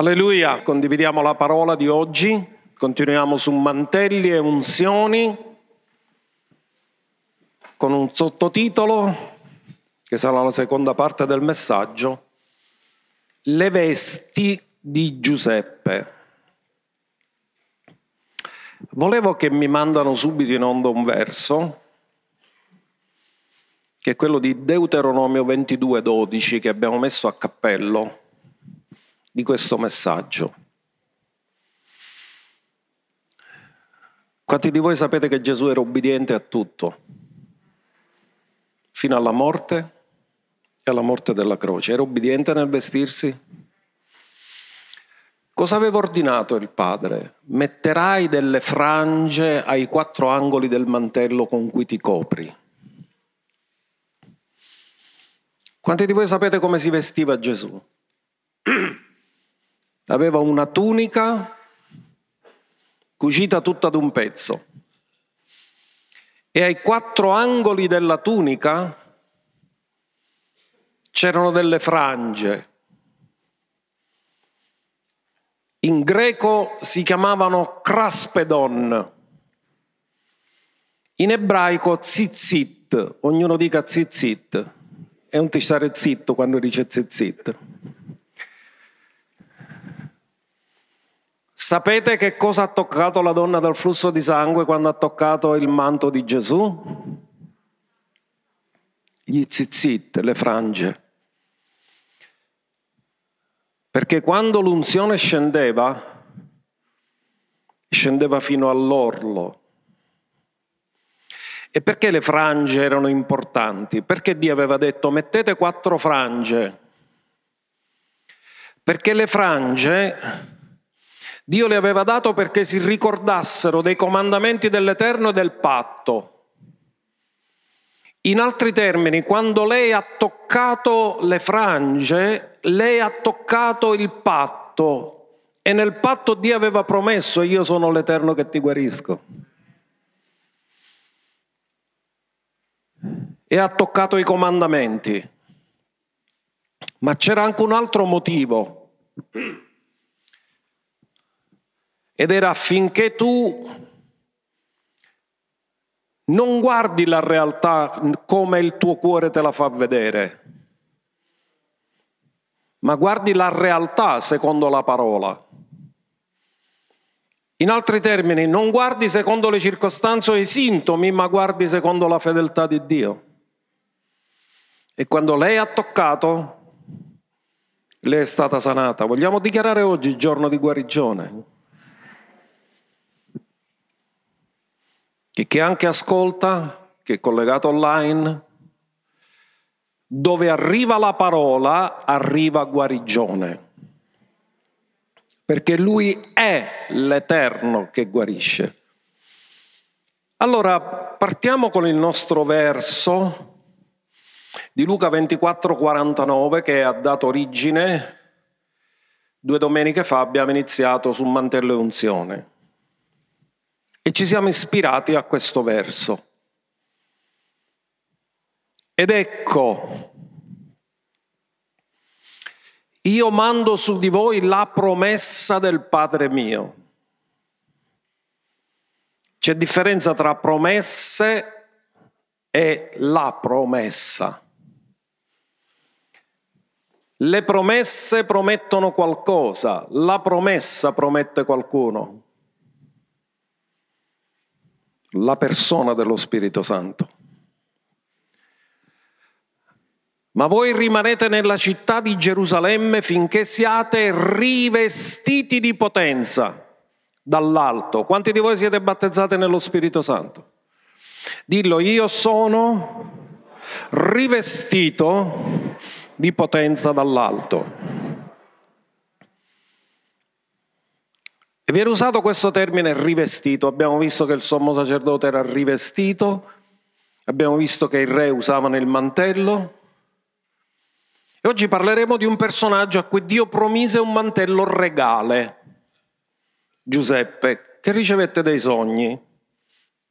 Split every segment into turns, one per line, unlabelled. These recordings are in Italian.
Alleluia, condividiamo la parola di oggi, continuiamo su mantelli e unzioni con un sottotitolo che sarà la seconda parte del messaggio, Le vesti di Giuseppe. Volevo che mi mandano subito in onda un verso, che è quello di Deuteronomio 22, 12, che abbiamo messo a cappello di questo messaggio. Quanti di voi sapete che Gesù era obbediente a tutto, fino alla morte e alla morte della croce? Era obbediente nel vestirsi? Cosa aveva ordinato il padre? Metterai delle frange ai quattro angoli del mantello con cui ti copri. Quanti di voi sapete come si vestiva Gesù? aveva una tunica cucita tutta ad un pezzo e ai quattro angoli della tunica c'erano delle frange. In greco si chiamavano kraspedon, in ebraico zitzit, ognuno dica zitzit, e non ti stare zitto quando dice zitzit. Sapete che cosa ha toccato la donna del flusso di sangue quando ha toccato il manto di Gesù? Gli zizzit, le frange. Perché quando l'unzione scendeva, scendeva fino all'orlo. E perché le frange erano importanti? Perché Dio aveva detto mettete quattro frange? Perché le frange Dio le aveva dato perché si ricordassero dei comandamenti dell'Eterno e del patto. In altri termini, quando lei ha toccato le frange, lei ha toccato il patto e nel patto Dio aveva promesso io sono l'Eterno che ti guarisco. E ha toccato i comandamenti. Ma c'era anche un altro motivo ed era affinché tu non guardi la realtà come il tuo cuore te la fa vedere, ma guardi la realtà secondo la parola. In altri termini, non guardi secondo le circostanze o i sintomi, ma guardi secondo la fedeltà di Dio. E quando lei ha toccato, lei è stata sanata. Vogliamo dichiarare oggi giorno di guarigione. E che anche ascolta, che è collegato online, dove arriva la parola arriva guarigione, perché lui è l'Eterno che guarisce. Allora partiamo con il nostro verso di Luca 24, 49 che ha dato origine, due domeniche fa abbiamo iniziato su mantello e unzione. E ci siamo ispirati a questo verso. Ed ecco, io mando su di voi la promessa del Padre mio. C'è differenza tra promesse e la promessa. Le promesse promettono qualcosa, la promessa promette qualcuno la persona dello Spirito Santo. Ma voi rimanete nella città di Gerusalemme finché siate rivestiti di potenza dall'alto. Quanti di voi siete battezzati nello Spirito Santo? Dillo, io sono rivestito di potenza dall'alto. E viene usato questo termine rivestito. Abbiamo visto che il sommo sacerdote era rivestito, abbiamo visto che i re usavano il mantello. E oggi parleremo di un personaggio a cui Dio promise un mantello regale, Giuseppe, che ricevette dei sogni.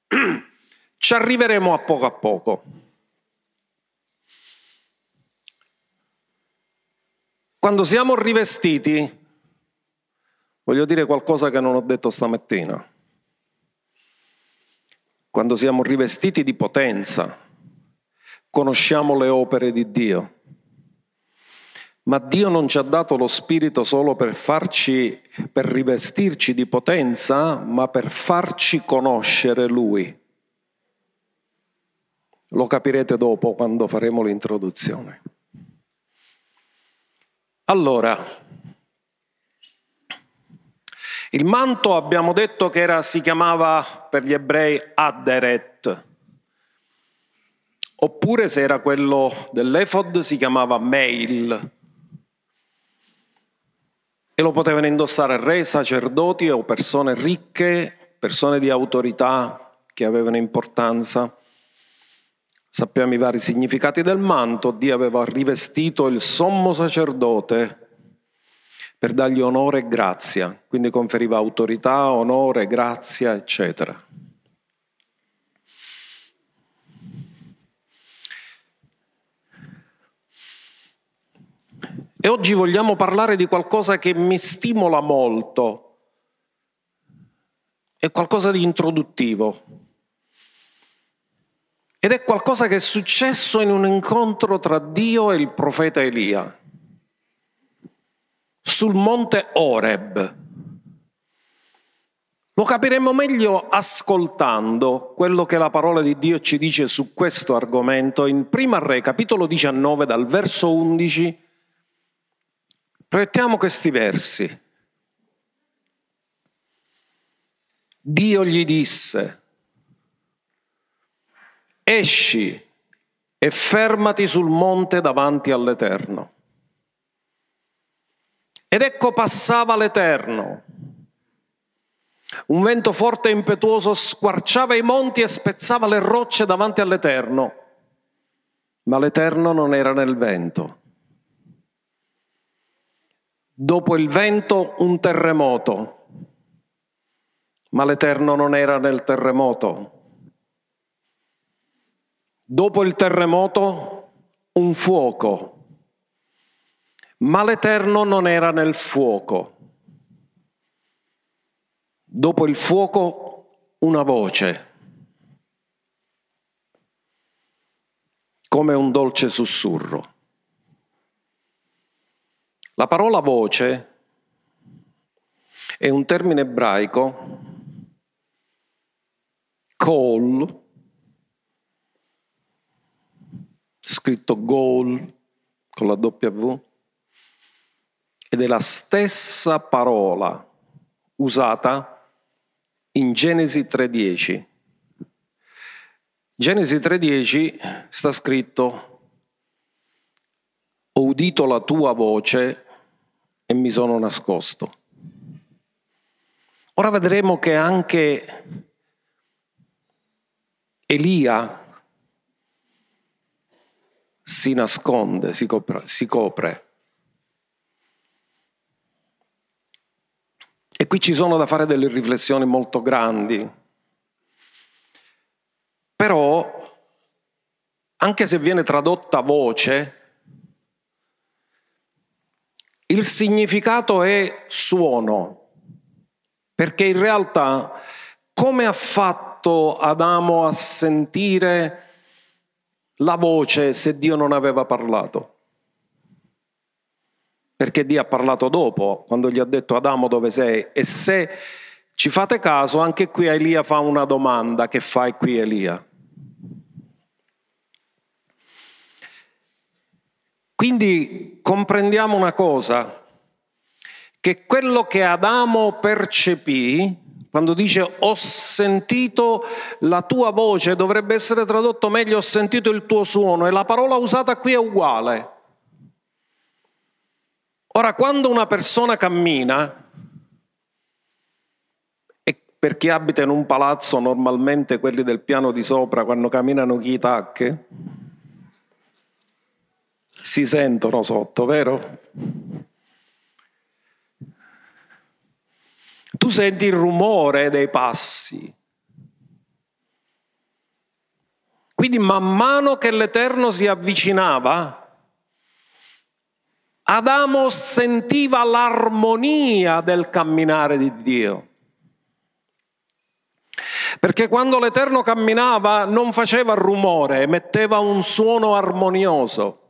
Ci arriveremo a poco a poco. Quando siamo rivestiti, Voglio dire qualcosa che non ho detto stamattina. Quando siamo rivestiti di potenza, conosciamo le opere di Dio. Ma Dio non ci ha dato lo Spirito solo per farci, per rivestirci di potenza, ma per farci conoscere Lui. Lo capirete dopo quando faremo l'introduzione. Allora, il manto abbiamo detto che era, si chiamava per gli ebrei Aderet, oppure se era quello dell'Efod si chiamava Meil. E lo potevano indossare re, sacerdoti o persone ricche, persone di autorità che avevano importanza. Sappiamo i vari significati del manto, Dio aveva rivestito il sommo sacerdote per dargli onore e grazia, quindi conferiva autorità, onore, grazia, eccetera. E oggi vogliamo parlare di qualcosa che mi stimola molto, è qualcosa di introduttivo. Ed è qualcosa che è successo in un incontro tra Dio e il profeta Elia sul monte Oreb. Lo capiremo meglio ascoltando quello che la parola di Dio ci dice su questo argomento in Prima Re, capitolo 19, dal verso 11. Proiettiamo questi versi. Dio gli disse, esci e fermati sul monte davanti all'Eterno. Ed ecco passava l'Eterno. Un vento forte e impetuoso squarciava i monti e spezzava le rocce davanti all'Eterno, ma l'Eterno non era nel vento. Dopo il vento un terremoto, ma l'Eterno non era nel terremoto. Dopo il terremoto un fuoco ma l'Eterno non era nel fuoco. Dopo il fuoco una voce, come un dolce sussurro. La parola voce è un termine ebraico, call, scritto goal con la W, ed è la stessa parola usata in Genesi 3.10. Genesi 3.10 sta scritto, ho udito la tua voce e mi sono nascosto. Ora vedremo che anche Elia si nasconde, si copre. Si copre. E qui ci sono da fare delle riflessioni molto grandi. Però, anche se viene tradotta voce, il significato è suono, perché in realtà come ha fatto Adamo a sentire la voce se Dio non aveva parlato? Perché Dio ha parlato dopo, quando gli ha detto Adamo dove sei. E se ci fate caso, anche qui Elia fa una domanda, che fai qui Elia? Quindi comprendiamo una cosa, che quello che Adamo percepì, quando dice ho sentito la tua voce, dovrebbe essere tradotto meglio ho sentito il tuo suono, e la parola usata qui è uguale. Ora, quando una persona cammina, e per chi abita in un palazzo, normalmente quelli del piano di sopra, quando camminano chi tacche, si sentono sotto, vero? Tu senti il rumore dei passi. Quindi man mano che l'Eterno si avvicinava, Adamo sentiva l'armonia del camminare di Dio. Perché quando l'Eterno camminava non faceva rumore, emetteva un suono armonioso.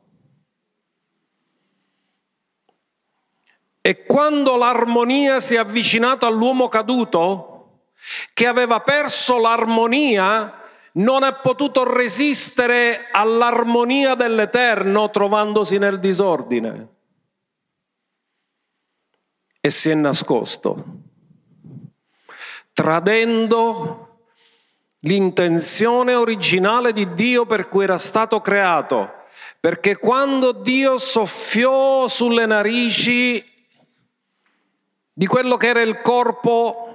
E quando l'armonia si è avvicinata all'uomo caduto, che aveva perso l'armonia, non ha potuto resistere all'armonia dell'Eterno trovandosi nel disordine. E si è nascosto, tradendo l'intenzione originale di Dio per cui era stato creato. Perché quando Dio soffiò sulle narici di quello che era il corpo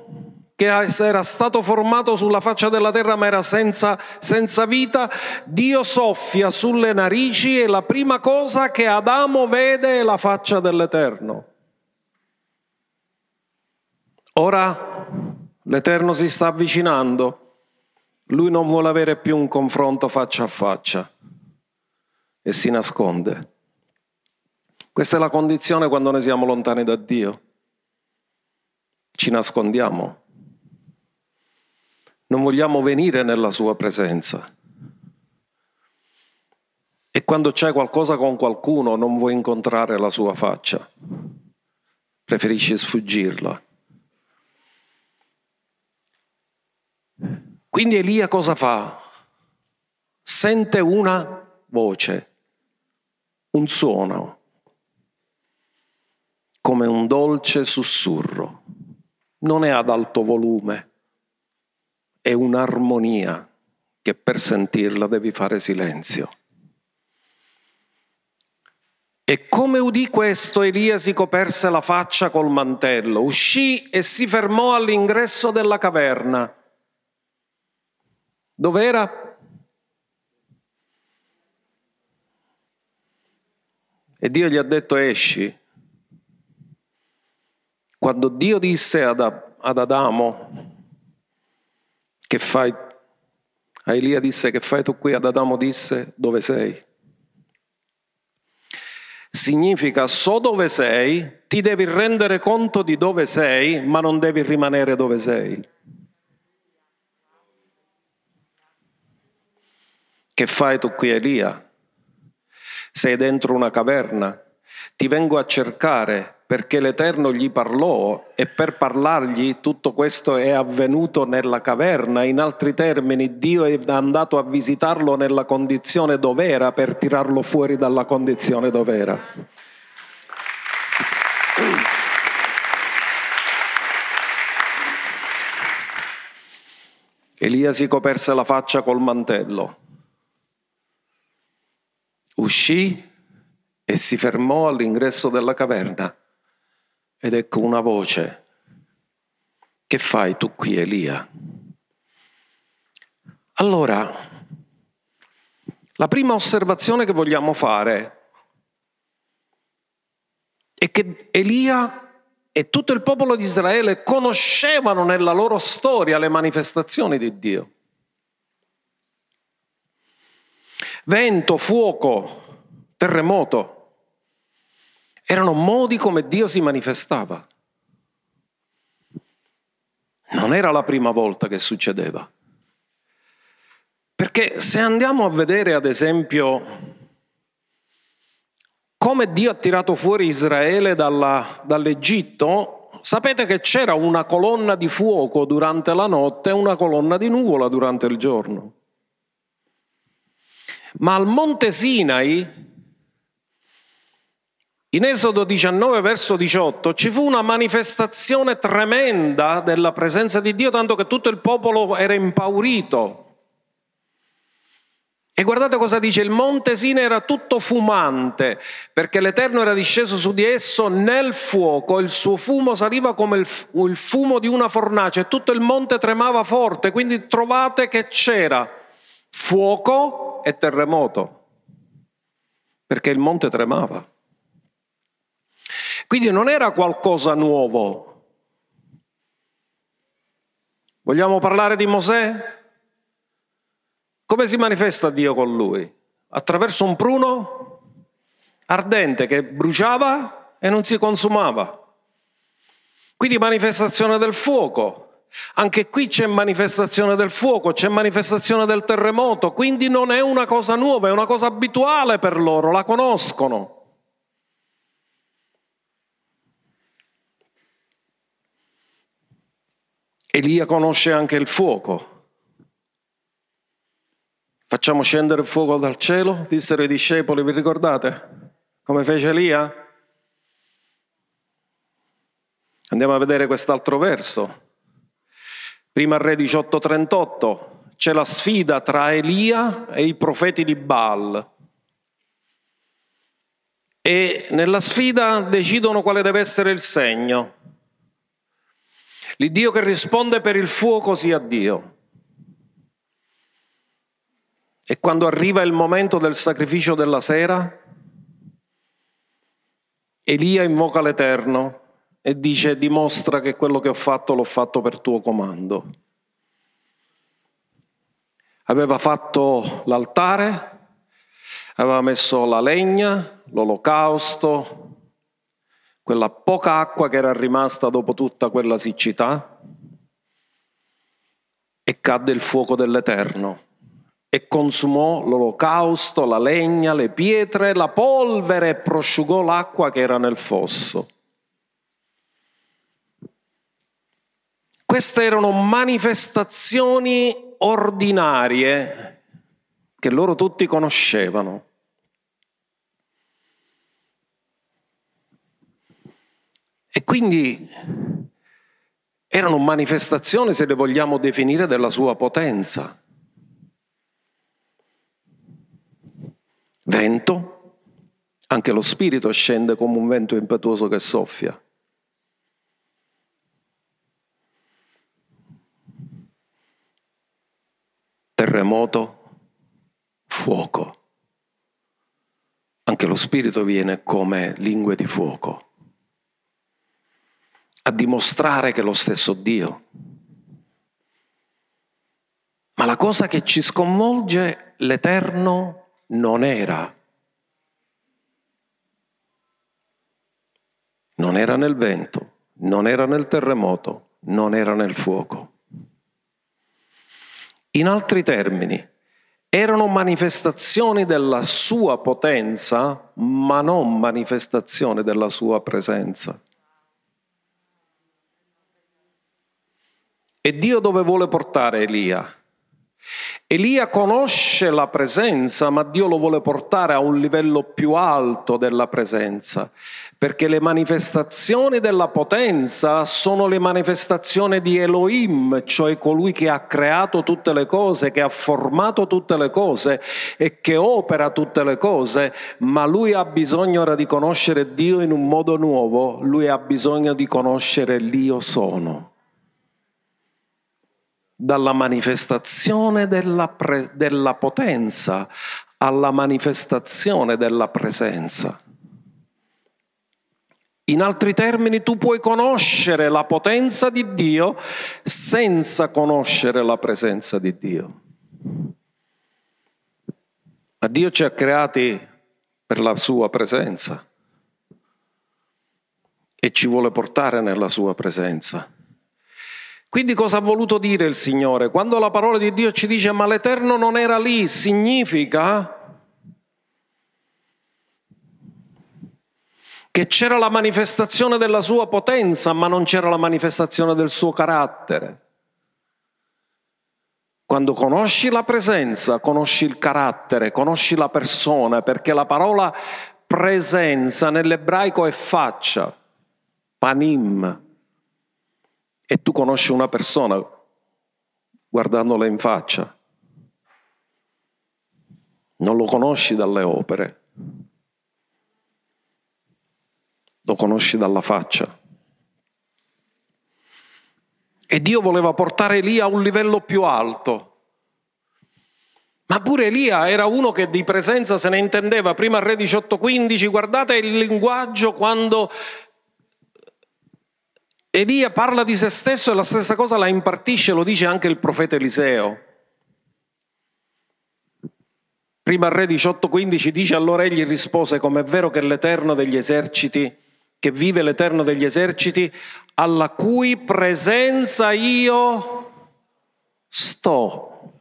che era stato formato sulla faccia della terra ma era senza, senza vita, Dio soffia sulle narici e la prima cosa che Adamo vede è la faccia dell'Eterno. Ora l'Eterno si sta avvicinando lui non vuole avere più un confronto faccia a faccia e si nasconde. Questa è la condizione quando noi siamo lontani da Dio. Ci nascondiamo. Non vogliamo venire nella sua presenza. E quando c'è qualcosa con qualcuno non vuoi incontrare la sua faccia. Preferisci sfuggirla. Quindi Elia cosa fa? Sente una voce, un suono, come un dolce sussurro. Non è ad alto volume, è un'armonia che per sentirla devi fare silenzio. E come udì questo, Elia si coperse la faccia col mantello, uscì e si fermò all'ingresso della caverna. Dov'era? E Dio gli ha detto esci. Quando Dio disse ad, ad Adamo, che fai? A Elia disse che fai tu qui, ad Adamo disse dove sei. Significa so dove sei, ti devi rendere conto di dove sei, ma non devi rimanere dove sei. Che fai tu qui, Elia? Sei dentro una caverna? Ti vengo a cercare perché l'Eterno gli parlò e per parlargli tutto questo è avvenuto nella caverna. In altri termini, Dio è andato a visitarlo nella condizione dov'era per tirarlo fuori dalla condizione dov'era. Elia si coperse la faccia col mantello uscì e si fermò all'ingresso della caverna ed ecco una voce. Che fai tu qui, Elia? Allora, la prima osservazione che vogliamo fare è che Elia e tutto il popolo di Israele conoscevano nella loro storia le manifestazioni di Dio. Vento, fuoco, terremoto. Erano modi come Dio si manifestava. Non era la prima volta che succedeva. Perché se andiamo a vedere, ad esempio, come Dio ha tirato fuori Israele dalla, dall'Egitto, sapete che c'era una colonna di fuoco durante la notte e una colonna di nuvola durante il giorno. Ma al monte Sinai, in Esodo 19 verso 18, ci fu una manifestazione tremenda della presenza di Dio, tanto che tutto il popolo era impaurito. E guardate cosa dice, il monte Sinai era tutto fumante, perché l'Eterno era disceso su di esso nel fuoco, il suo fumo saliva come il, fumo di una fornace tutto il monte tremava forte, quindi trovate che c'era fuoco, e terremoto, perché il monte tremava. Quindi non era qualcosa nuovo. Vogliamo parlare di Mosè? Come si manifesta Dio con lui? Attraverso un pruno? ardente che bruciava e non si consumava. Quindi manifestazione del fuoco. Anche qui c'è manifestazione del fuoco, c'è manifestazione del terremoto, quindi non è una cosa nuova, è una cosa abituale per loro, la conoscono. Elia conosce anche il fuoco. Facciamo scendere il fuoco dal cielo, dissero i discepoli, vi ricordate? Come fece Elia? Andiamo a vedere quest'altro verso. Prima Re 18:38 c'è la sfida tra Elia e i profeti di Baal. E nella sfida decidono quale deve essere il segno. L'Iddio che risponde per il fuoco sia Dio. E quando arriva il momento del sacrificio della sera, Elia invoca l'Eterno e dice dimostra che quello che ho fatto l'ho fatto per tuo comando. Aveva fatto l'altare, aveva messo la legna, l'olocausto, quella poca acqua che era rimasta dopo tutta quella siccità e cadde il fuoco dell'Eterno e consumò l'olocausto, la legna, le pietre, la polvere e prosciugò l'acqua che era nel fosso. Queste erano manifestazioni ordinarie che loro tutti conoscevano. E quindi erano manifestazioni, se le vogliamo definire, della sua potenza. Vento, anche lo spirito scende come un vento impetuoso che soffia. Terremoto, fuoco. Anche lo spirito viene come lingue di fuoco a dimostrare che è lo stesso Dio. Ma la cosa che ci sconvolge, l'Eterno non era. Non era nel vento, non era nel terremoto, non era nel fuoco. In altri termini, erano manifestazioni della sua potenza, ma non manifestazioni della sua presenza. E Dio dove vuole portare Elia? Elia conosce la presenza, ma Dio lo vuole portare a un livello più alto della presenza, perché le manifestazioni della potenza sono le manifestazioni di Elohim, cioè colui che ha creato tutte le cose, che ha formato tutte le cose e che opera tutte le cose, ma lui ha bisogno ora di conoscere Dio in un modo nuovo, lui ha bisogno di conoscere l'io sono dalla manifestazione della, pre- della potenza alla manifestazione della presenza. In altri termini, tu puoi conoscere la potenza di Dio senza conoscere la presenza di Dio. Ma Dio ci ha creati per la sua presenza e ci vuole portare nella sua presenza. Quindi cosa ha voluto dire il Signore? Quando la parola di Dio ci dice ma l'Eterno non era lì, significa che c'era la manifestazione della sua potenza, ma non c'era la manifestazione del suo carattere. Quando conosci la presenza, conosci il carattere, conosci la persona, perché la parola presenza nell'ebraico è faccia, panim, e tu conosci una persona guardandola in faccia. Non lo conosci dalle opere, lo conosci dalla faccia. E Dio voleva portare Elia a un livello più alto. Ma pure Elia era uno che di presenza se ne intendeva. Prima Re 18:15, guardate il linguaggio quando Elia parla di se stesso e la stessa cosa la impartisce, lo dice anche il profeta Eliseo. Prima Re 18:15 dice allora egli rispose come è vero che l'Eterno degli eserciti, che vive l'Eterno degli eserciti, alla cui presenza io sto.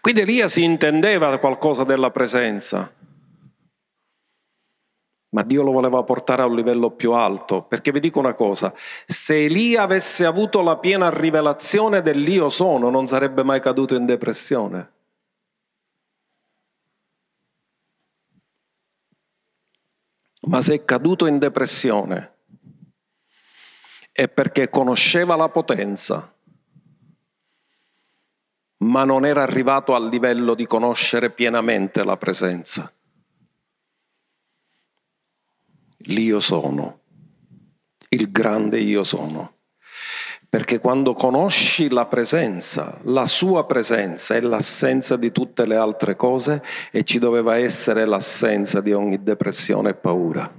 Quindi Elia si intendeva qualcosa della presenza, ma Dio lo voleva portare a un livello più alto, perché vi dico una cosa, se Elia avesse avuto la piena rivelazione dell'io sono, non sarebbe mai caduto in depressione. Ma se è caduto in depressione è perché conosceva la potenza, ma non era arrivato al livello di conoscere pienamente la presenza. L'io sono, il grande io sono. Perché quando conosci la presenza, la sua presenza è l'assenza di tutte le altre cose e ci doveva essere l'assenza di ogni depressione e paura.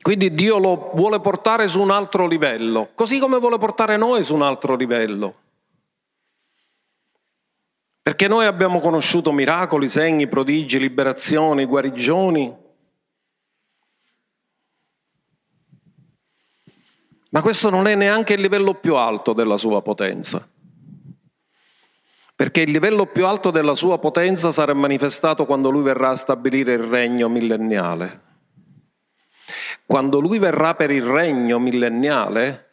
Quindi Dio lo vuole portare su un altro livello, così come vuole portare noi su un altro livello. Perché noi abbiamo conosciuto miracoli, segni, prodigi, liberazioni, guarigioni. Ma questo non è neanche il livello più alto della sua potenza. Perché il livello più alto della sua potenza sarà manifestato quando lui verrà a stabilire il regno millenniale. Quando lui verrà per il regno millenniale,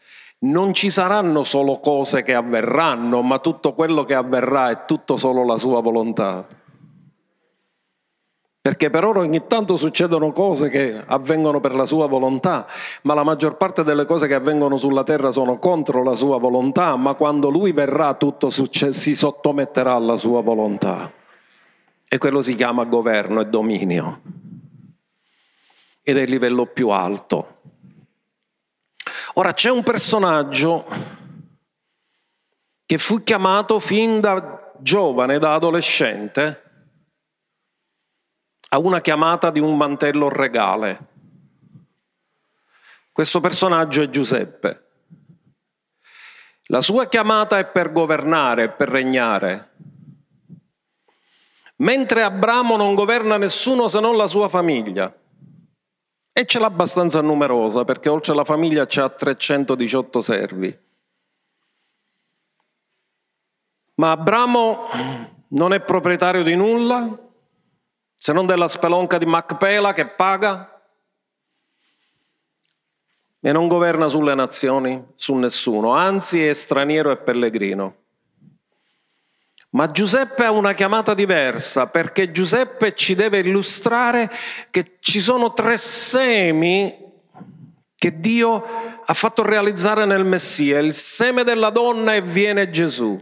non ci saranno solo cose che avverranno, ma tutto quello che avverrà è tutto solo la sua volontà. Perché per ora ogni tanto succedono cose che avvengono per la sua volontà, ma la maggior parte delle cose che avvengono sulla terra sono contro la sua volontà, ma quando lui verrà tutto si sottometterà alla sua volontà. E quello si chiama governo e dominio ed è il livello più alto. Ora c'è un personaggio che fu chiamato fin da giovane, da adolescente, a una chiamata di un mantello regale. Questo personaggio è Giuseppe. La sua chiamata è per governare, per regnare. Mentre Abramo non governa nessuno se non la sua famiglia. E ce l'ha abbastanza numerosa perché oltre alla famiglia c'ha 318 servi. Ma Abramo non è proprietario di nulla se non della spelonca di Macpela che paga e non governa sulle nazioni, su nessuno, anzi è straniero e pellegrino. Ma Giuseppe ha una chiamata diversa perché Giuseppe ci deve illustrare che ci sono tre semi che Dio ha fatto realizzare nel Messia, il seme della donna e viene Gesù.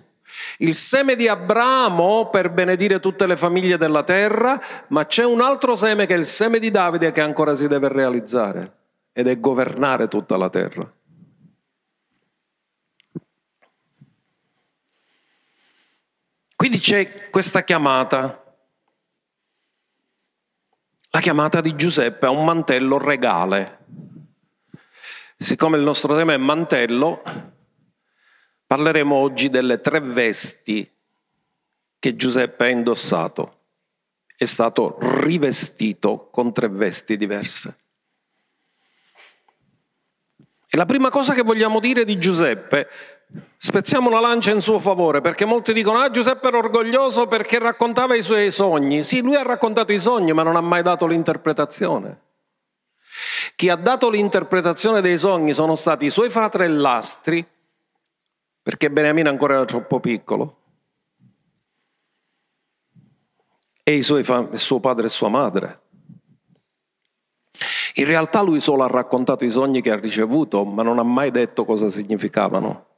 Il seme di Abramo per benedire tutte le famiglie della terra, ma c'è un altro seme che è il seme di Davide che ancora si deve realizzare ed è governare tutta la terra. Quindi c'è questa chiamata, la chiamata di Giuseppe a un mantello regale. Siccome il nostro tema è mantello, parleremo oggi delle tre vesti che Giuseppe ha indossato. È stato rivestito con tre vesti diverse. E la prima cosa che vogliamo dire di Giuseppe Spezziamo una lancia in suo favore perché molti dicono ah Giuseppe era orgoglioso perché raccontava i suoi sogni. Sì, lui ha raccontato i sogni ma non ha mai dato l'interpretazione. Chi ha dato l'interpretazione dei sogni sono stati i suoi fratellastri perché Beniamino ancora era troppo piccolo e fam- suo padre e sua madre. In realtà lui solo ha raccontato i sogni che ha ricevuto ma non ha mai detto cosa significavano.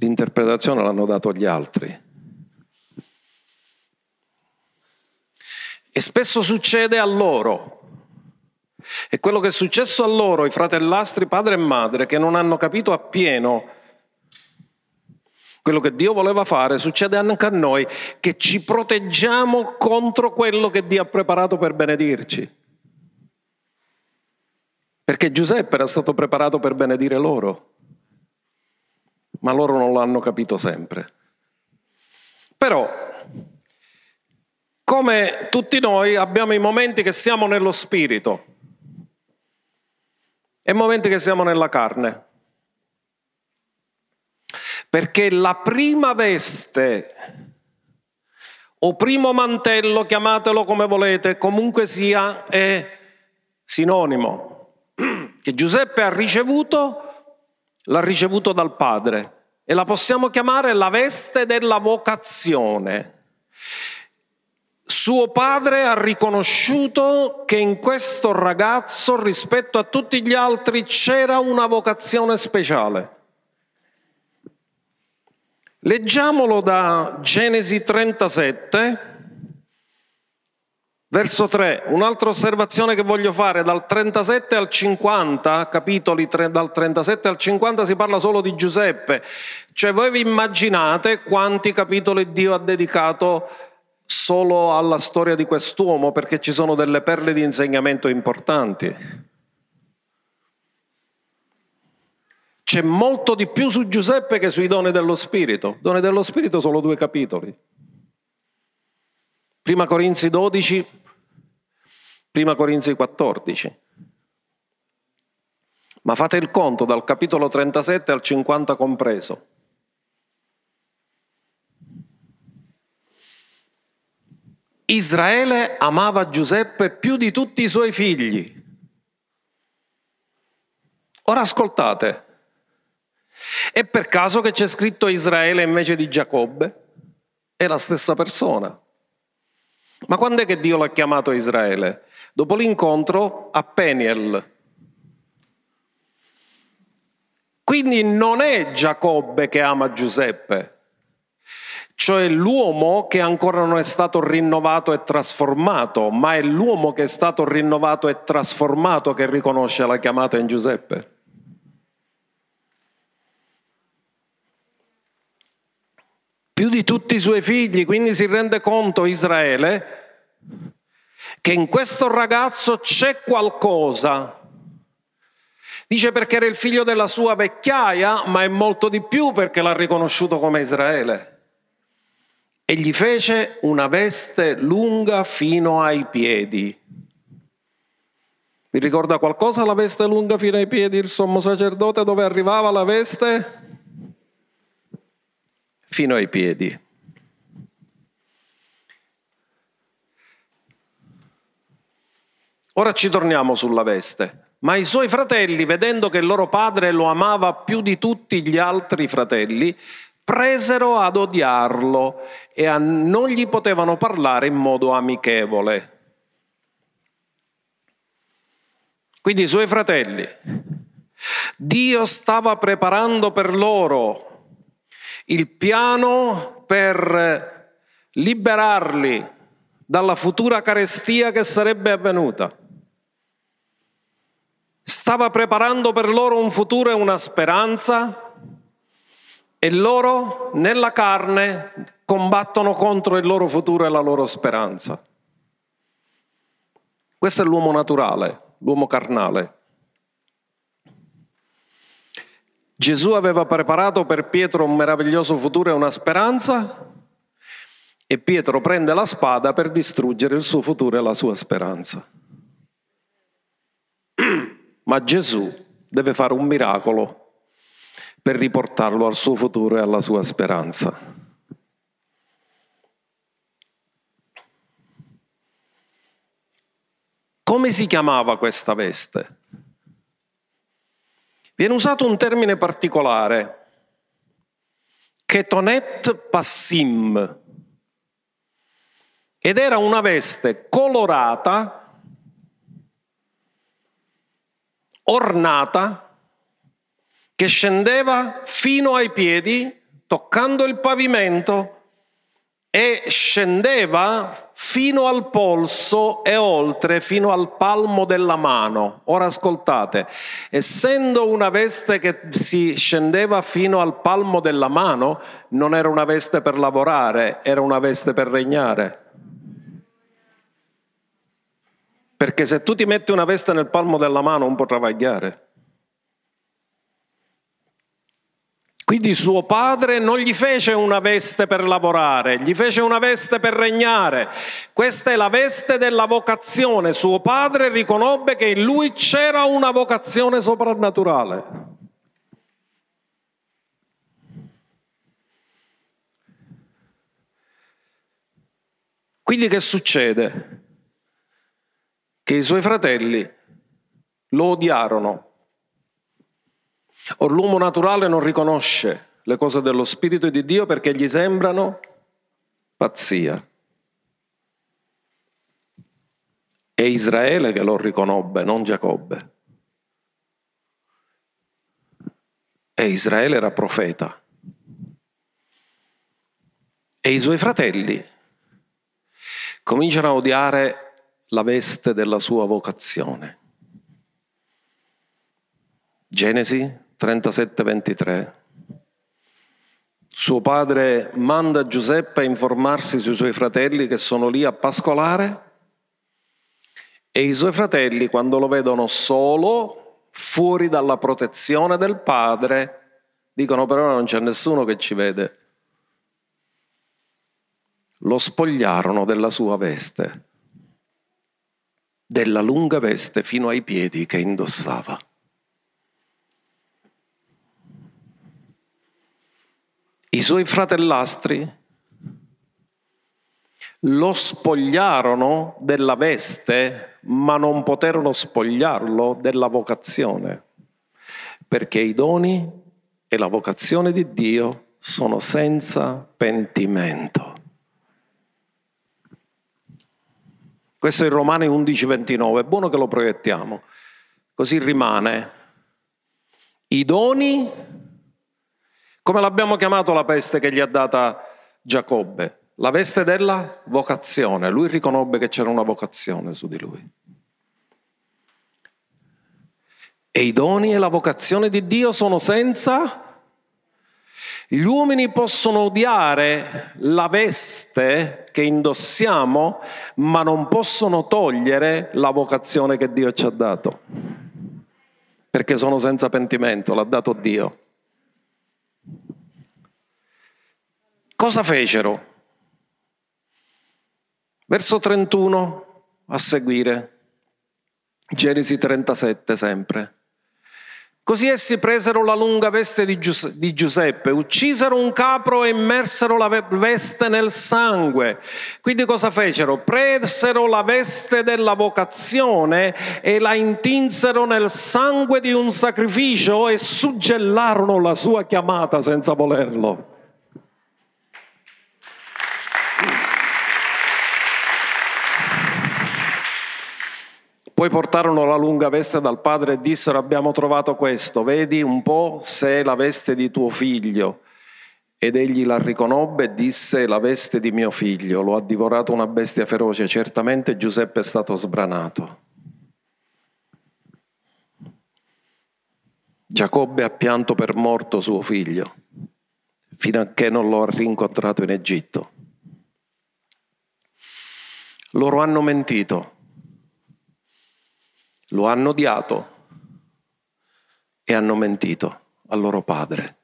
L'interpretazione l'hanno dato gli altri. E spesso succede a loro. E quello che è successo a loro, i fratellastri padre e madre, che non hanno capito appieno quello che Dio voleva fare, succede anche a noi, che ci proteggiamo contro quello che Dio ha preparato per benedirci. Perché Giuseppe era stato preparato per benedire loro, ma loro non l'hanno capito sempre. Però, come tutti noi, abbiamo i momenti che siamo nello spirito e momenti che siamo nella carne. Perché la prima veste o primo mantello, chiamatelo come volete, comunque sia, è sinonimo. Che Giuseppe ha ricevuto, l'ha ricevuto dal Padre e la possiamo chiamare la veste della vocazione. Suo padre ha riconosciuto che in questo ragazzo rispetto a tutti gli altri c'era una vocazione speciale. Leggiamolo da Genesi 37, verso 3. Un'altra osservazione che voglio fare, dal 37 al 50, capitoli dal 37 al 50 si parla solo di Giuseppe. Cioè voi vi immaginate quanti capitoli Dio ha dedicato solo alla storia di quest'uomo perché ci sono delle perle di insegnamento importanti. C'è molto di più su Giuseppe che sui doni dello Spirito. Doni dello Spirito solo due capitoli. Prima Corinzi 12, prima Corinzi 14. Ma fate il conto dal capitolo 37 al 50 compreso. Israele amava Giuseppe più di tutti i suoi figli. Ora ascoltate, è per caso che c'è scritto Israele invece di Giacobbe? È la stessa persona. Ma quando è che Dio l'ha chiamato Israele? Dopo l'incontro a Peniel. Quindi non è Giacobbe che ama Giuseppe, cioè l'uomo che ancora non è stato rinnovato e trasformato, ma è l'uomo che è stato rinnovato e trasformato che riconosce la chiamata in Giuseppe. Più di tutti i suoi figli, quindi si rende conto Israele che in questo ragazzo c'è qualcosa. Dice perché era il figlio della sua vecchiaia, ma è molto di più perché l'ha riconosciuto come Israele e gli fece una veste lunga fino ai piedi. Vi ricorda qualcosa la veste lunga fino ai piedi, il sommo sacerdote dove arrivava la veste? Fino ai piedi. Ora ci torniamo sulla veste. Ma i suoi fratelli, vedendo che il loro padre lo amava più di tutti gli altri fratelli, presero ad odiarlo e a, non gli potevano parlare in modo amichevole. Quindi i suoi fratelli, Dio stava preparando per loro il piano per liberarli dalla futura carestia che sarebbe avvenuta. Stava preparando per loro un futuro e una speranza e loro nella carne combattono contro il loro futuro e la loro speranza. Questo è l'uomo naturale, l'uomo carnale. Gesù aveva preparato per Pietro un meraviglioso futuro e una speranza e Pietro prende la spada per distruggere il suo futuro e la sua speranza. Ma Gesù deve fare un miracolo per riportarlo al suo futuro e alla sua speranza. Come si chiamava questa veste? Viene usato un termine particolare, ketonet passim, ed era una veste colorata, ornata, che scendeva fino ai piedi, toccando il pavimento, e scendeva fino al polso e oltre, fino al palmo della mano. Ora ascoltate, essendo una veste che si scendeva fino al palmo della mano, non era una veste per lavorare, era una veste per regnare. Perché se tu ti metti una veste nel palmo della mano non può travagliare. Quindi suo padre non gli fece una veste per lavorare, gli fece una veste per regnare. Questa è la veste della vocazione. Suo padre riconobbe che in lui c'era una vocazione soprannaturale. Quindi che succede? Che i suoi fratelli lo odiarono Or l'uomo naturale non riconosce le cose dello Spirito di Dio perché gli sembrano pazzia. È Israele che lo riconobbe, non Giacobbe. E Israele era profeta. E i suoi fratelli cominciano a odiare la veste della sua vocazione. Genesi 37-23. Suo padre manda Giuseppe a informarsi sui suoi fratelli che sono lì a pascolare e i suoi fratelli quando lo vedono solo, fuori dalla protezione del padre, dicono però non c'è nessuno che ci vede. Lo spogliarono della sua veste, della lunga veste fino ai piedi che indossava. I suoi fratellastri lo spogliarono della veste, ma non poterono spogliarlo della vocazione, perché i doni e la vocazione di Dio sono senza pentimento. Questo è in Romani 11:29, è buono che lo proiettiamo, così rimane. I doni come l'abbiamo chiamato la peste che gli ha data Giacobbe? La veste della vocazione. Lui riconobbe che c'era una vocazione su di lui. E i doni e la vocazione di Dio sono senza... Gli uomini possono odiare la veste che indossiamo, ma non possono togliere la vocazione che Dio ci ha dato. Perché sono senza pentimento, l'ha dato Dio. Cosa fecero? Verso 31 a seguire, Genesi 37 sempre. Così essi presero la lunga veste di, Gius- di, Giuseppe, uccisero un capro e immersero la veste nel sangue. Quindi cosa fecero? Presero la veste della vocazione e la intinsero nel sangue di un sacrificio e suggellarono la sua chiamata senza volerlo. Poi portarono la lunga veste dal padre e dissero abbiamo trovato questo, vedi un po' se è la veste di tuo figlio. Ed egli la riconobbe e disse la veste di mio figlio, lo ha divorato una bestia feroce, certamente Giuseppe è stato sbranato. Giacobbe ha pianto per morto suo figlio, fino a che non lo ha rincontrato in Egitto. Loro hanno mentito lo hanno odiato e hanno mentito al loro padre.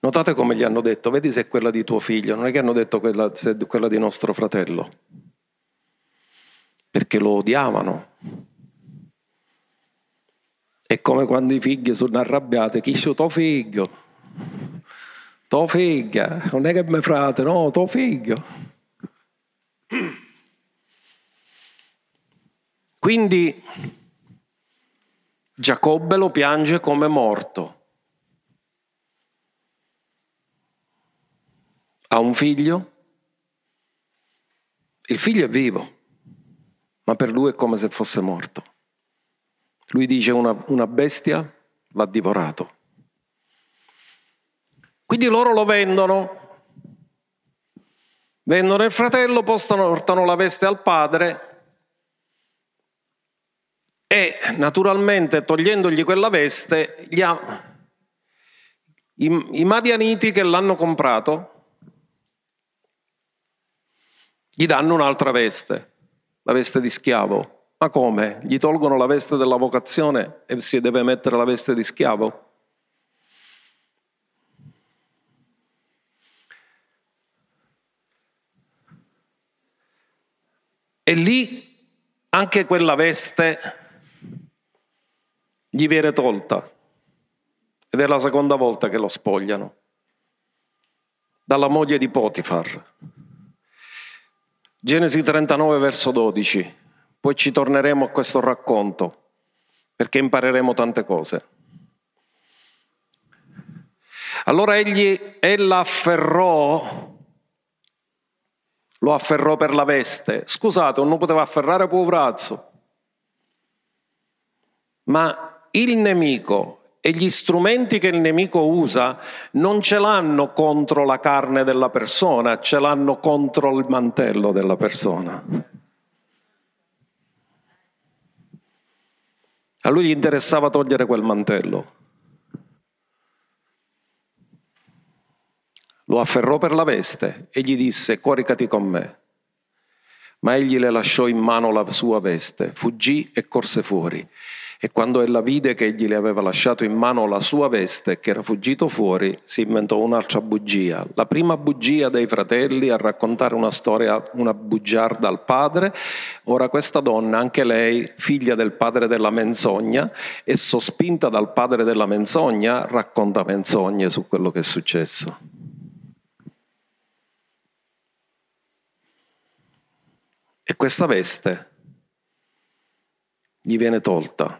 Notate come gli hanno detto, vedi se è quella di tuo figlio, non è che hanno detto quella, se è quella di nostro fratello, perché lo odiavano. È come quando i figli sono arrabbiati, chi è tuo figlio? Tuo figlio, non è che mio frate, no, tuo figlio. Quindi Giacobbe lo piange come morto. Ha un figlio? Il figlio è vivo, ma per lui è come se fosse morto. Lui dice una, una bestia l'ha divorato. Quindi loro lo vendono, vendono il fratello, portano la veste al padre e naturalmente togliendogli quella veste, ha, i, i Madianiti che l'hanno comprato gli danno un'altra veste, la veste di schiavo. Ma come? Gli tolgono la veste della vocazione e si deve mettere la veste di schiavo? E lì anche quella veste gli viene tolta. Ed è la seconda volta che lo spogliano. Dalla moglie di Potifar. Genesi 39, verso 12. Poi ci torneremo a questo racconto, perché impareremo tante cose. Allora egli, ella afferrò lo afferrò per la veste. Scusate, non poteva afferrare poverazzo. Ma il nemico e gli strumenti che il nemico usa non ce l'hanno contro la carne della persona, ce l'hanno contro il mantello della persona. A lui gli interessava togliere quel mantello. Lo afferrò per la veste e gli disse coricati con me. Ma egli le lasciò in mano la sua veste, fuggì e corse fuori. E quando ella vide che egli le aveva lasciato in mano la sua veste e che era fuggito fuori, si inventò un'altra bugia. La prima bugia dei fratelli a raccontare una storia, una bugiarda al padre. Ora questa donna, anche lei, figlia del padre della menzogna, e sospinta dal padre della menzogna, racconta menzogne su quello che è successo. E questa veste gli viene tolta.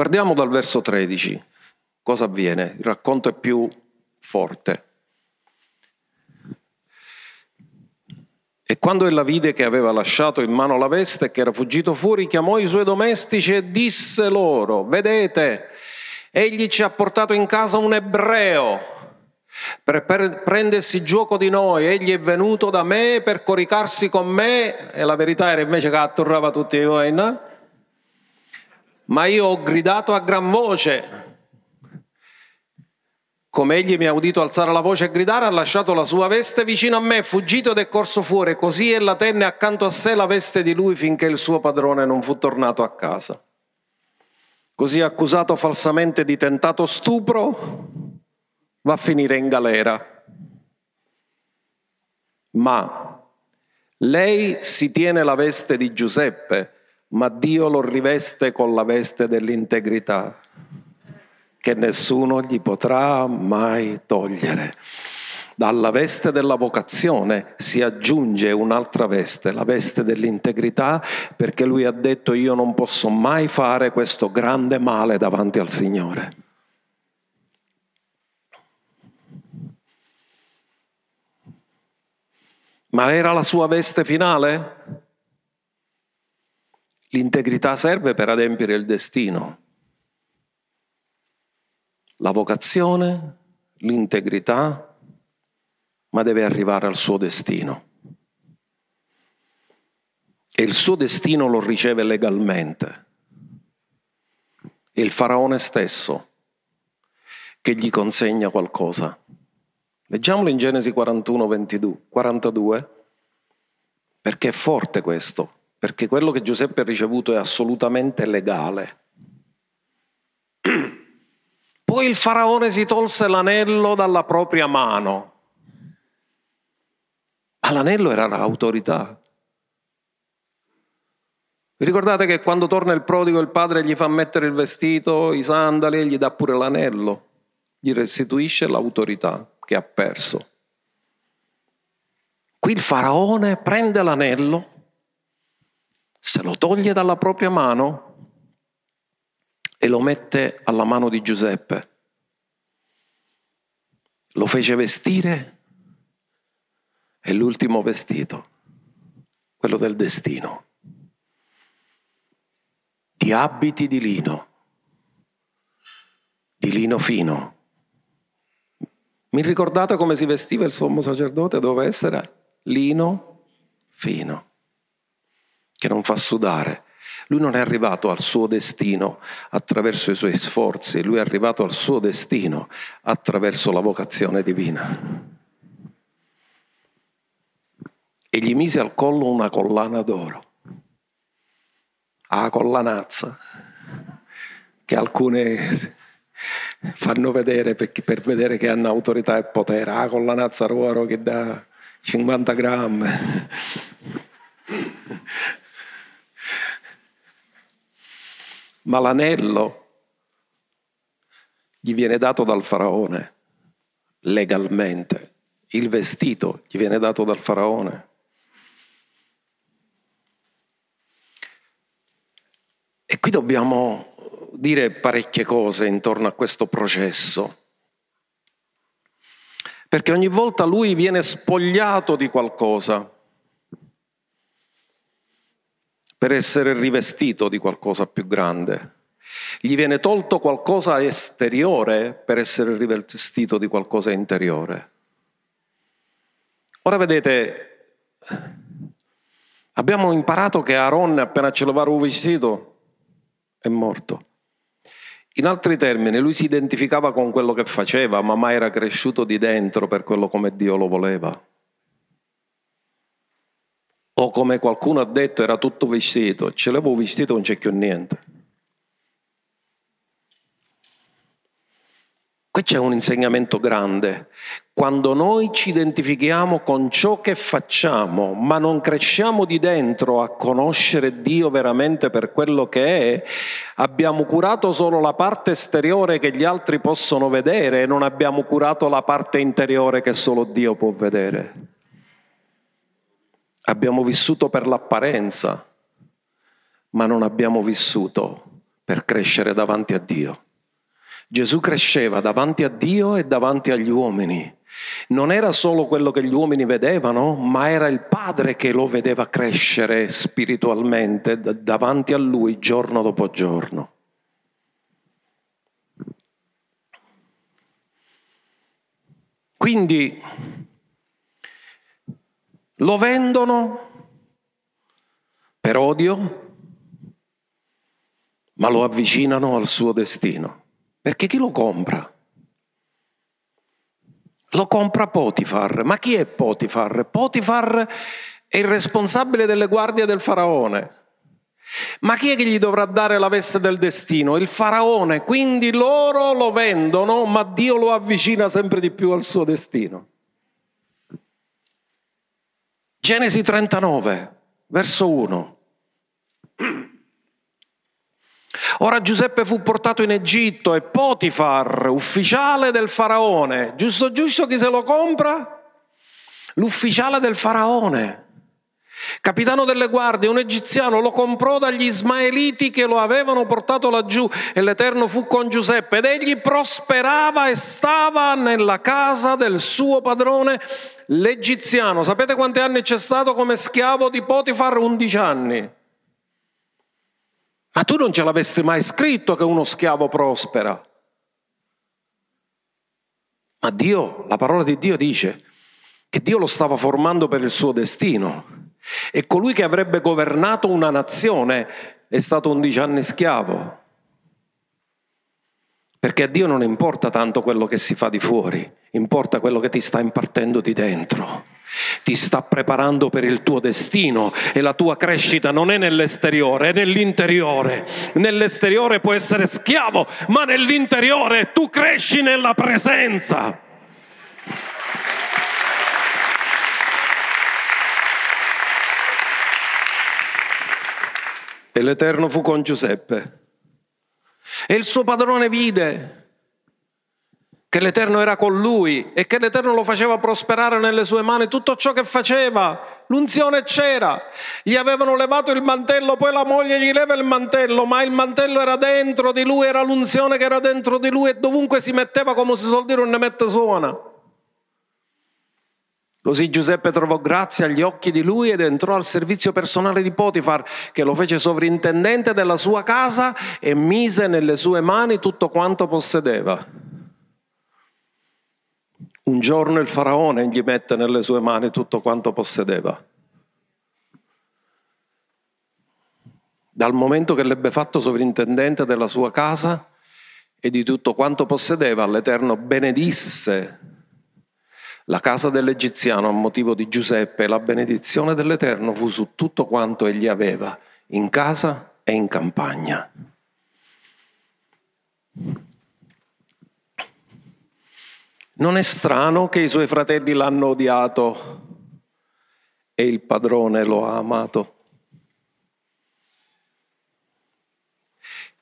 Guardiamo dal verso 13 cosa avviene, il racconto è più forte. E quando ella vide che aveva lasciato in mano la veste e che era fuggito fuori, chiamò i suoi domestici e disse loro, vedete, egli ci ha portato in casa un ebreo per, prendersi gioco di noi, egli è venuto da me per coricarsi con me, e la verità era invece che attorrava tutti voi, no? Ma io ho gridato a gran voce, come egli mi ha udito alzare la voce e gridare, ha lasciato la sua veste vicino a me, è fuggito ed è corso fuori, così ella tenne accanto a sé la veste di lui finché il suo padrone non fu tornato a casa. Così accusato falsamente di tentato stupro, va a finire in galera. Ma lei si tiene la veste di Giuseppe, ma Dio lo riveste con la veste dell'integrità, che nessuno gli potrà mai togliere. Dalla veste della vocazione si aggiunge un'altra veste, la veste dell'integrità, perché lui ha detto io non posso mai fare questo grande male davanti al Signore. Ma era la sua veste finale? L'integrità serve per adempiere il destino. La vocazione, l'integrità, ma deve arrivare al suo destino. E il suo destino lo riceve legalmente. Il faraone stesso che gli consegna qualcosa. Leggiamolo in Genesi 41, 22, 42, perché è forte questo, perché quello che Giuseppe ha ricevuto è assolutamente legale. Poi il faraone si tolse l'anello dalla propria mano, ma l'anello era l'autorità. Vi ricordate che quando torna il prodigo il padre gli fa mettere il vestito, i sandali e gli dà pure l'anello, gli restituisce l'autorità che ha perso. Qui il faraone prende l'anello, se lo toglie dalla propria mano e lo mette alla mano di Giuseppe. Lo fece vestire e l'ultimo vestito, quello del destino, di abiti di lino, di lino fino mi ricordate come si vestiva il sommo sacerdote? Doveva essere lino fino, che non fa sudare. Lui non è arrivato al suo destino attraverso i suoi sforzi, lui è arrivato al suo destino attraverso la vocazione divina. e gli mise al collo una collana d'oro. Ah, collanazza, che alcune fanno vedere per, per vedere che hanno autorità e potere. Ah, collanazza d'oro che dà 50 grammi. Ma l'anello gli viene dato dal faraone legalmente, il vestito gli viene dato dal faraone. E qui dobbiamo dire parecchie cose intorno a questo processo, perché ogni volta lui viene spogliato di qualcosa per essere rivestito di qualcosa più grande. Gli viene tolto qualcosa esteriore per essere rivestito di qualcosa interiore. Ora vedete, abbiamo imparato che Aaron appena ce l'aveva vestito è morto. In altri termini, lui si identificava con quello che faceva, ma mai era cresciuto di dentro per quello come Dio lo voleva. O come qualcuno ha detto, era tutto vestito, ce l'avevo vestito non c'è più niente. Qui c'è un insegnamento grande. Quando noi ci identifichiamo con ciò che facciamo, ma non cresciamo di dentro a conoscere Dio veramente per quello che è, abbiamo curato solo la parte esteriore che gli altri possono vedere e non abbiamo curato la parte interiore che solo Dio può vedere. Abbiamo vissuto per l'apparenza, ma non abbiamo vissuto per crescere davanti a Dio. Gesù cresceva davanti a Dio e davanti agli uomini. Non era solo quello che gli uomini vedevano, ma era il Padre che lo vedeva crescere spiritualmente davanti a lui giorno dopo giorno. Quindi lo vendono per odio, ma lo avvicinano al suo destino. Perché chi lo compra? Lo compra Potifar. Ma chi è Potifar? Potifar è il responsabile delle guardie del faraone. Ma chi è che gli dovrà dare la veste del destino? Il faraone. Quindi loro lo vendono, ma Dio lo avvicina sempre di più al suo destino. Genesi 39, verso 1. Ora Giuseppe fu portato in Egitto e Potifar, ufficiale del faraone, giusto giusto chi se lo compra? L'ufficiale del faraone, capitano delle guardie, un egiziano, lo comprò dagli ismaeliti che lo avevano portato laggiù e l'Eterno fu con Giuseppe ed egli prosperava e stava nella casa del suo padrone l'egiziano. Sapete quanti anni c'è stato come schiavo di Potifar? Undici anni. Ma tu non ce l'avesti mai scritto che uno schiavo prospera. Ma Dio, la parola di Dio dice che Dio lo stava formando per il suo destino e colui che avrebbe governato una nazione è stato undici anni schiavo. Perché a Dio non importa tanto quello che si fa di fuori, importa quello che ti sta impartendo di dentro ti sta preparando per il tuo destino e la tua crescita non è nell'esteriore, è nell'interiore. Nell'esteriore puoi essere schiavo, ma nell'interiore tu cresci nella presenza. E l'Eterno fu con Giuseppe. E il suo padrone vide che l'Eterno era con lui e che l'Eterno lo faceva prosperare nelle sue mani tutto ciò che faceva. L'unzione c'era, gli avevano levato il mantello, poi la moglie gli leva il mantello, ma il mantello era dentro di lui, era l'unzione che era dentro di lui e dovunque si metteva, come si suol dire, non ne mette suona. Così Giuseppe trovò grazia agli occhi di lui ed entrò al servizio personale di Potifar, che lo fece sovrintendente della sua casa e mise nelle sue mani tutto quanto possedeva. Un giorno il faraone gli mette nelle sue mani tutto quanto possedeva. Dal momento che l'ebbe fatto sovrintendente della sua casa e di tutto quanto possedeva, l'Eterno benedisse la casa dell'egiziano a motivo di Giuseppe e la benedizione dell'Eterno fu su tutto quanto egli aveva, in casa e in campagna. Non è strano che i suoi fratelli l'hanno odiato e il padrone lo ha amato.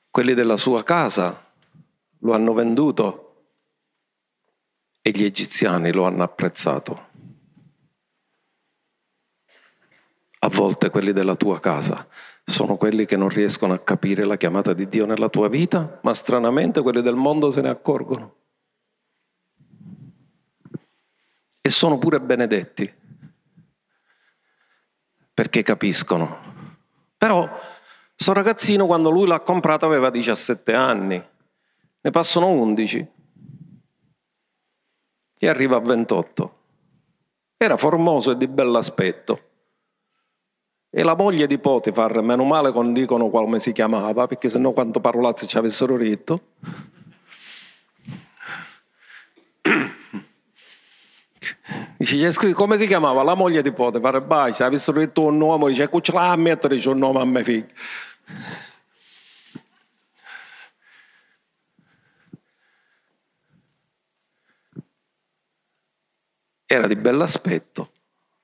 Quelli della sua casa lo hanno venduto e gli egiziani lo hanno apprezzato. A volte quelli della tua casa sono quelli che non riescono a capire la chiamata di Dio nella tua vita, ma stranamente quelli del mondo se ne accorgono. E sono pure benedetti, perché capiscono. Però, questo ragazzino quando lui l'ha comprato aveva 17 anni, ne passano 11 e arriva a 28. Era formoso e di bell'aspetto. E la moglie di Potifar, meno male non dicono come si chiamava, perché sennò quanto parolazzi ci avessero detto. Dice, come si chiamava la moglie di Potifar? Basta, se avessero detto un uomo, dice, ce l'ha a mettere un nome a mio figlio. Era di bell'aspetto,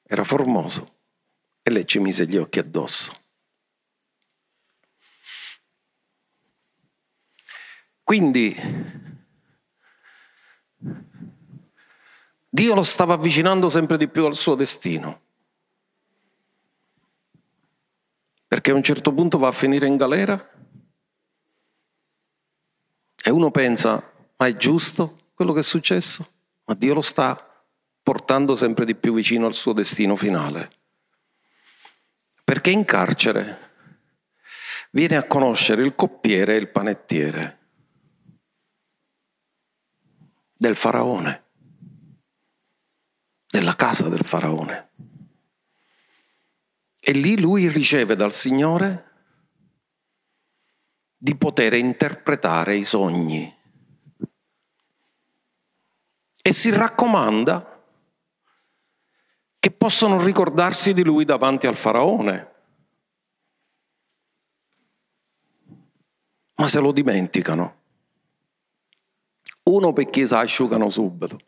era formoso e lei ci mise gli occhi addosso. Quindi Dio lo stava avvicinando sempre di più al suo destino. Perché a un certo punto va a finire in galera e uno pensa, ma è giusto quello che è successo? Ma Dio lo sta portando sempre di più vicino al suo destino finale. Perché in carcere viene a conoscere il coppiere e il panettiere del faraone, della casa del faraone. E lì lui riceve dal Signore di poter interpretare i sogni e si raccomanda che possono ricordarsi di lui davanti al faraone. Ma se lo dimenticano. Uno perché si asciugano subito,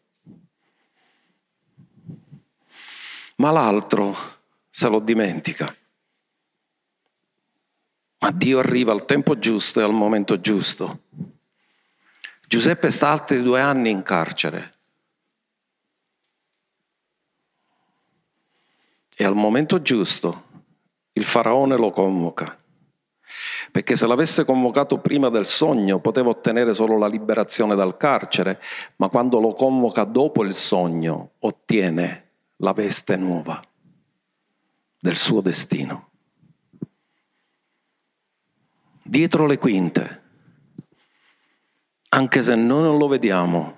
ma l'altro se lo dimentica. Ma Dio arriva al tempo giusto e al momento giusto. Giuseppe sta altri due anni in carcere E al momento giusto il faraone lo convoca. Perché se l'avesse convocato prima del sogno poteva ottenere solo la liberazione dal carcere, ma quando lo convoca dopo il sogno ottiene la veste nuova del suo destino. Dietro le quinte, anche se noi non lo vediamo,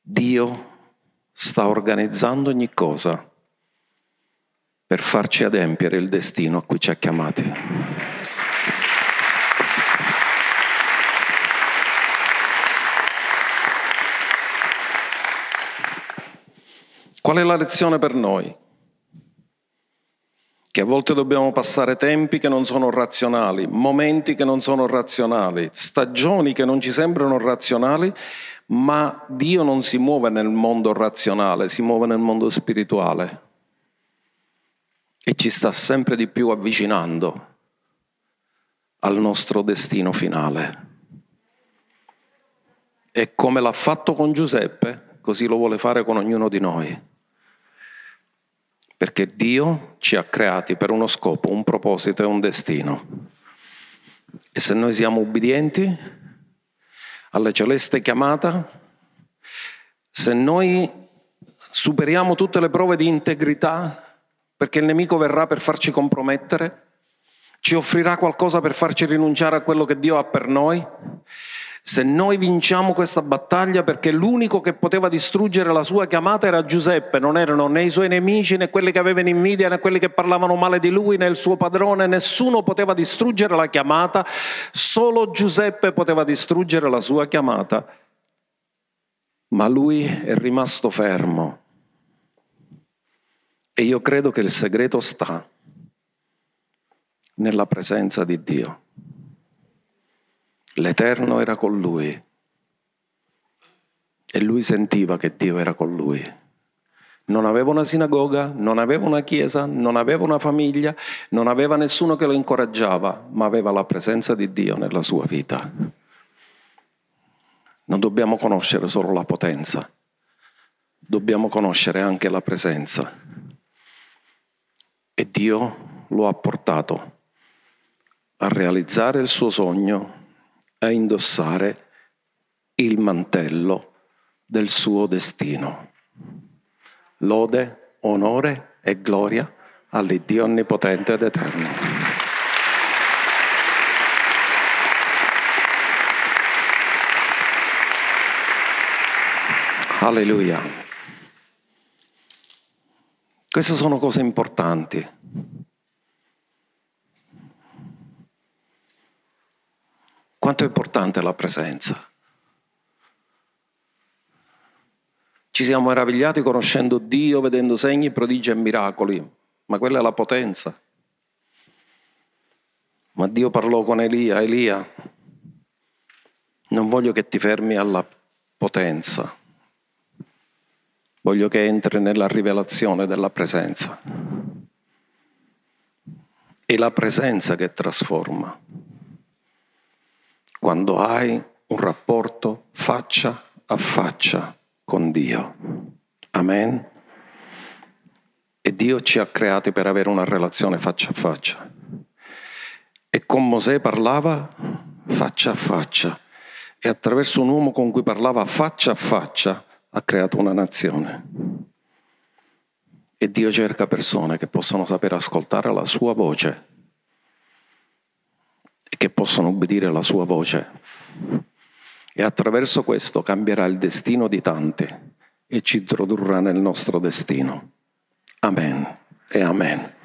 Dio sta organizzando ogni cosa per farci adempiere il destino a cui ci ha chiamati. Qual è la lezione per noi? Che a volte dobbiamo passare tempi che non sono razionali, momenti che non sono razionali, stagioni che non ci sembrano razionali, ma Dio non si muove nel mondo razionale, si muove nel mondo spirituale e ci sta sempre di più avvicinando al nostro destino finale. E come l'ha fatto con Giuseppe, così lo vuole fare con ognuno di noi. Perché Dio ci ha creati per uno scopo, un proposito e un destino. E se noi siamo ubbidienti alla celeste chiamata, se noi superiamo tutte le prove di integrità, perché il nemico verrà per farci compromettere, ci offrirà qualcosa per farci rinunciare a quello che Dio ha per noi. Se noi vinciamo questa battaglia, perché l'unico che poteva distruggere la sua chiamata era Giuseppe, non erano né i suoi nemici, né quelli che avevano invidia, né quelli che parlavano male di lui, né il suo padrone, nessuno poteva distruggere la chiamata, solo Giuseppe poteva distruggere la sua chiamata. Ma lui è rimasto fermo. E io credo che il segreto sta nella presenza di Dio. L'Eterno era con lui e lui sentiva che Dio era con lui. Non aveva una sinagoga, non aveva una chiesa, non aveva una famiglia, non aveva nessuno che lo incoraggiava, ma aveva la presenza di Dio nella sua vita. Non dobbiamo conoscere solo la potenza, dobbiamo conoscere anche la presenza. E Dio lo ha portato a realizzare il suo sogno, a indossare il mantello del suo destino. Lode, onore e gloria all'Iddio Onnipotente ed Eterno. Alleluia. Queste sono cose importanti. Quanto è importante la presenza. Ci siamo meravigliati conoscendo Dio, vedendo segni, prodigi e miracoli, ma quella è la potenza. Ma Dio parlò con Elia, Elia, non voglio che ti fermi alla potenza, voglio che entri nella rivelazione della presenza. È la presenza che trasforma. Quando hai un rapporto faccia a faccia con Dio. Amen. E Dio ci ha creati per avere una relazione faccia a faccia. E con Mosè parlava faccia a faccia. E attraverso un uomo con cui parlava faccia a faccia ha creato una nazione. E Dio cerca persone che possono sapere ascoltare la sua voce e che possono ubbidire la sua voce e attraverso questo cambierà il destino di tanti e ci introdurrà nel nostro destino. Amen e amen.